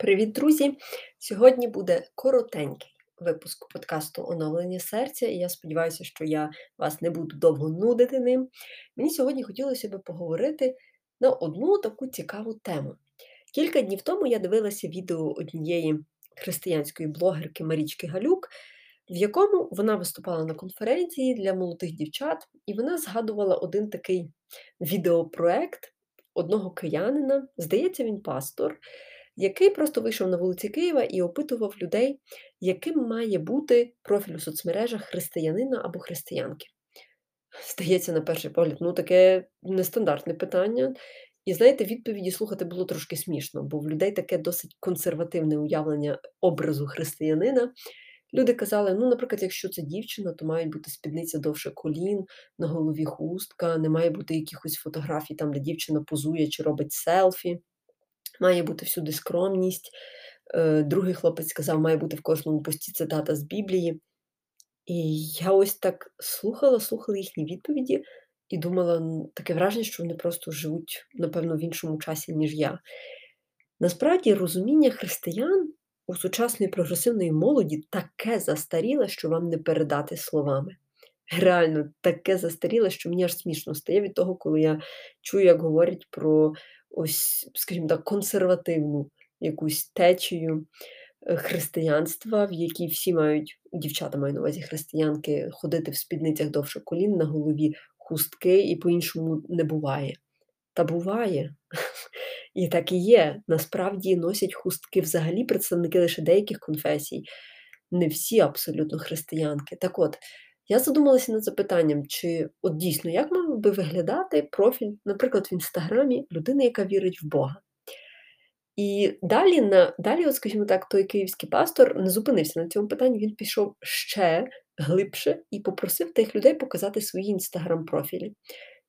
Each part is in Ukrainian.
Привіт, друзі! Сьогодні буде коротенький випуск подкасту Оновлення серця, і я сподіваюся, що я вас не буду довго нудити ним. Мені сьогодні хотілося б поговорити на одну таку цікаву тему. Кілька днів тому я дивилася відео однієї християнської блогерки Марічки Галюк, в якому вона виступала на конференції для молодих дівчат, і вона згадувала один такий відеопроект одного киянина. Здається, він пастор який просто вийшов на вулиці Києва і опитував людей, яким має бути профіль у соцмережах християнина або християнки. Здається, на перший погляд, ну таке нестандартне питання. І знаєте, відповіді слухати було трошки смішно, бо в людей таке досить консервативне уявлення образу християнина. Люди казали, ну, наприклад, якщо це дівчина, то мають бути спідниця довше колін, на голові хустка, не має бути якихось фотографій, там, де дівчина позує чи робить селфі має бути всюди скромність. Е, другий хлопець сказав, має бути в кожному пості цитата з Біблії. І я ось так слухала, слухала їхні відповіді і думала, таке враження, що вони просто живуть, напевно, в іншому часі, ніж я. Насправді, розуміння християн у сучасної прогресивної молоді таке застаріле, що вам не передати словами. Реально, таке застаріле, що мені аж смішно стає від того, коли я чую, як говорять про ось, скажімо так, консервативну якусь течію е, християнства, в якій всі мають, дівчата маю на увазі християнки, ходити в спідницях довше колін на голові хустки, і по-іншому не буває. Та буває. І так і є. Насправді носять хустки взагалі представники лише деяких конфесій, не всі абсолютно християнки. Так от, я задумалася над запитанням, чи от дійсно як мав би виглядати профіль, наприклад, в інстаграмі людини, яка вірить в Бога. І далі, на, далі, от, скажімо так, той київський пастор не зупинився на цьому питанні, він пішов ще глибше і попросив тих людей показати свої інстаграм-профілі.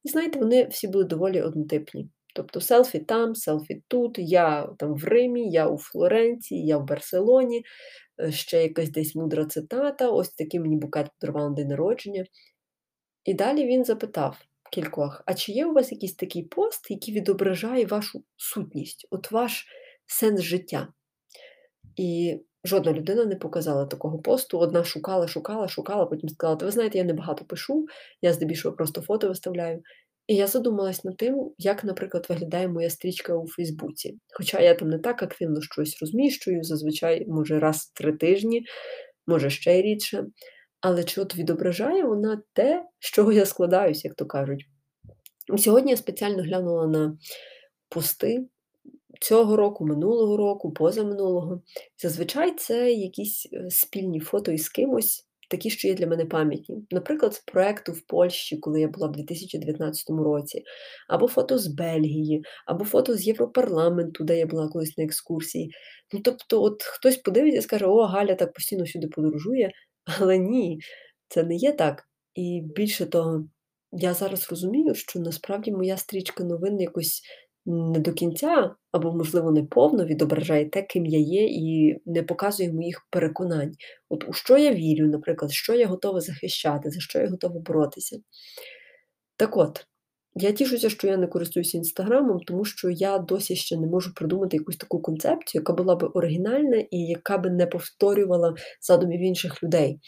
І знаєте, вони всі були доволі однотипні. Тобто селфі там, селфі тут, я там в Римі, я у Флоренції, я в Барселоні, ще якась десь мудра цитата, ось такий мені букет подарував на день народження. І далі він запитав кількох: а чи є у вас якийсь такий пост, який відображає вашу сутність, от ваш сенс життя? І жодна людина не показала такого посту. Одна шукала, шукала, шукала, потім сказала: ви знаєте, я небагато пишу, я здебільшого просто фото виставляю. І я задумалась над тим, як, наприклад, виглядає моя стрічка у Фейсбуці. Хоча я там не так активно щось розміщую, зазвичай, може, раз в три тижні, може ще й рідше. Але чи от відображає вона те, з чого я складаюсь, як то кажуть. Сьогодні я спеціально глянула на пости цього року, минулого року, позаминулого. Зазвичай це якісь е, спільні фото із кимось, такі, що є для мене пам'ятні. Наприклад, з проєкту в Польщі, коли я була в 2019 році, або фото з Бельгії, або фото з Європарламенту, де я була колись на екскурсії. Ну, тобто, от хтось подивиться і скаже, о, Галя так постійно сюди подорожує, але ні, це не є так. І більше того, я зараз розумію, що насправді моя стрічка новин якось не до кінця, або, можливо, не повно відображає те, ким я є, і не показує моїх переконань. От у що я вірю, наприклад, що я готова захищати, за що я готова боротися. Так от, я тішуся, що я не користуюся інстаграмом, тому що я досі ще не можу придумати якусь таку концепцію, яка була б оригінальна і яка би не повторювала задумів інших людей.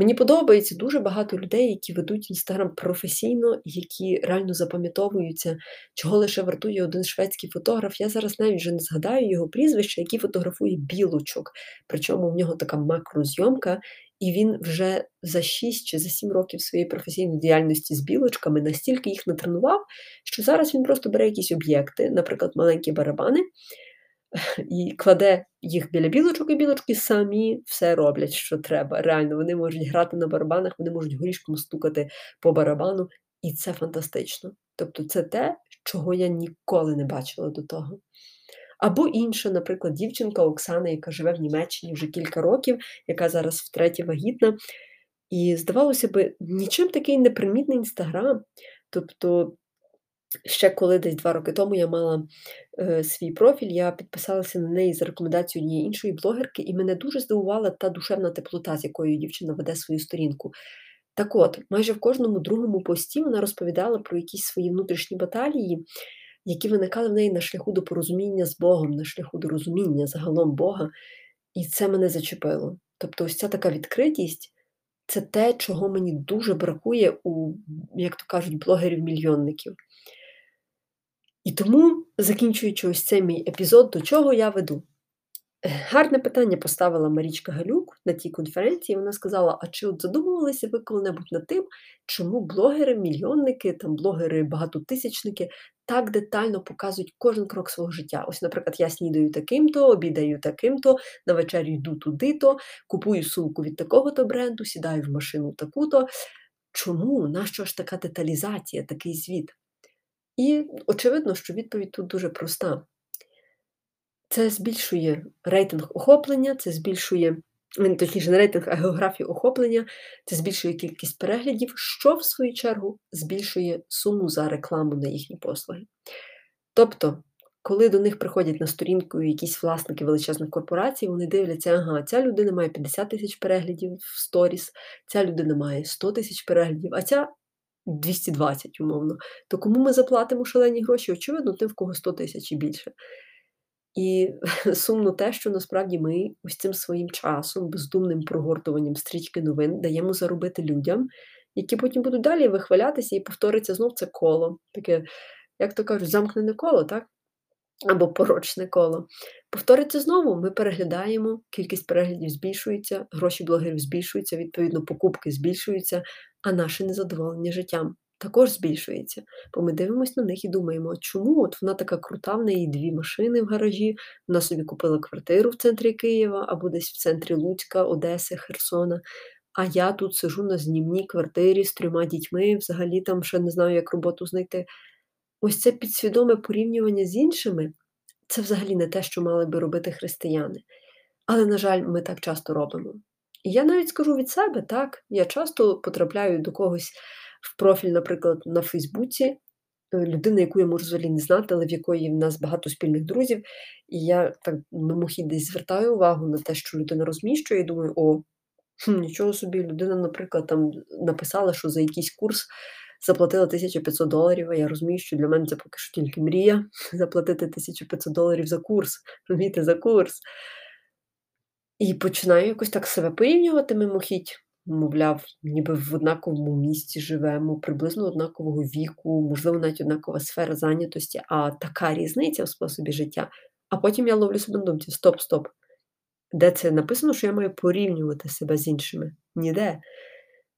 Мені подобається дуже багато людей, які ведуть інстаграм професійно, які реально запам'ятовуються, чого лише вартує один шведський фотограф. Я зараз навіть вже не згадаю його прізвище, який фотографує білочок. Причому в нього така макрозйомка, і він вже за 6 чи за 7 років своєї професійної діяльності з білочками настільки їх натренував, що зараз він просто бере якісь об'єкти, наприклад, маленькі барабани і кладе їх біля білочок, і білочки самі все роблять, що треба. Реально, вони можуть грати на барабанах, вони можуть горішком стукати по барабану, і це фантастично. Тобто, це те, чого я ніколи не бачила до того. Або інша, наприклад, дівчинка Оксана, яка живе в Німеччині вже кілька років, яка зараз втретє вагітна. І, здавалося би, нічим такий непримітний інстаграм. Тобто Ще коли десь два роки тому я мала е, свій профіль, я підписалася на неї за рекомендацією однієї іншої блогерки, і мене дуже здивувала та душевна теплота, з якою дівчина веде свою сторінку. Так от, майже в кожному другому пості вона розповідала про якісь свої внутрішні баталії, які виникали в неї на шляху до порозуміння з Богом, на шляху до розуміння загалом Бога. І це мене зачепило. Тобто, ось ця така відкритість це те, чого мені дуже бракує у, як то кажуть, блогерів-мільйонників. І тому, закінчуючи ось цей мій епізод, до чого я веду? Гарне питання поставила Марічка Галюк на тій конференції. Вона сказала: А чи от задумувалися ви коли-небудь над тим, чому блогери, мільйонники, там блогери, багатотисячники так детально показують кожен крок свого життя? Ось, наприклад, я снідаю таким-то, обідаю таким-то, на вечерю йду туди-то, купую сумку від такого-то бренду, сідаю в машину таку-то. Чому? Нащо ж така деталізація, такий звіт? І очевидно, що відповідь тут дуже проста. Це збільшує рейтинг охоплення, це збільшує, точніше, не рейтинг, а географію охоплення, це збільшує кількість переглядів, що, в свою чергу, збільшує суму за рекламу на їхні послуги. Тобто, коли до них приходять на сторінку якісь власники величезних корпорацій, вони дивляться, ага, ця людина має 50 тисяч переглядів в сторіс, ця людина має 100 тисяч переглядів, а ця 220, умовно. То кому ми заплатимо шалені гроші? Очевидно, тим, в кого 100 тисяч і більше. І сумно те, що насправді ми ось цим своїм часом, бездумним прогортуванням стрічки новин даємо заробити людям, які потім будуть далі вихвалятися і повториться знов це коло. Таке, як то кажуть, замкнене коло, так? Або порочне коло. Повториться знову, ми переглядаємо, кількість переглядів збільшується, гроші блогерів збільшуються, відповідно, покупки збільшуються, а наше незадоволення життям також збільшується. Бо ми дивимося на них і думаємо, чому от вона така крута, в неї дві машини в гаражі, вона собі купила квартиру в центрі Києва або десь в центрі Луцька, Одеси, Херсона. А я тут сижу на знімній квартирі з трьома дітьми, взагалі там ще не знаю, як роботу знайти. Ось це підсвідоме порівнювання з іншими це взагалі не те, що мали би робити християни. Але, на жаль, ми так часто робимо. І я навіть скажу від себе, так, я часто потрапляю до когось в профіль, наприклад, на Фейсбуці, е, людина, яку я можу взагалі не знати, але в якої в нас багато спільних друзів. І я так мимохідь десь звертаю увагу на те, що людина розміщує, і думаю, о, нічого собі, людина, наприклад, там написала, що за якийсь курс. Заплатила 1500 доларів, а я розумію, що для мене це поки що тільки мрія заплатити 1500 доларів за курс, розумієте, за курс. І починаю якось так себе порівнювати мимохідь мовляв, ніби в однаковому місті живемо, приблизно однакового віку, можливо, навіть однакова сфера зайнятості, а така різниця в способі життя. А потім я ловлю себе на думці: стоп, стоп. Де це написано, що я маю порівнювати себе з іншими? Ніде.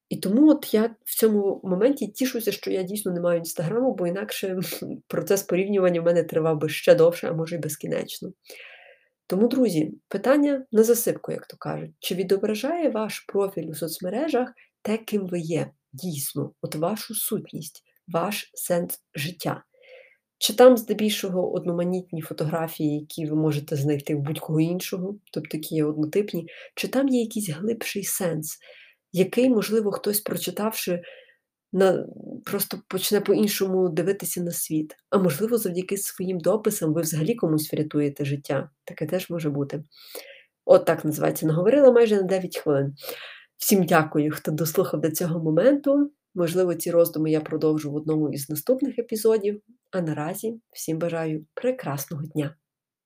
І тому от я в цьому моменті тішуся, що я дійсно не маю інстаграму, бо інакше процес порівнювання в мене тривав би ще довше, а може й безкінечно. Тому, друзі, питання на засипку, як то кажуть, чи відображає ваш профіль у соцмережах те, ким ви є, дійсно, от вашу сутність, ваш сенс життя? Чи там здебільшого одноманітні фотографії, які ви можете знайти в будь-кого іншого, тобто які є однотипні, чи там є якийсь глибший сенс, який, можливо, хтось, прочитавши на, просто почне по-іншому дивитися на світ. А можливо, завдяки своїм дописам ви взагалі комусь врятуєте життя. Таке теж може бути. От так називається. Наговорила майже на 9 хвилин. Всім дякую, хто дослухав до цього моменту. Можливо, ці роздуми я продовжу в одному із наступних епізодів. А наразі всім бажаю прекрасного дня!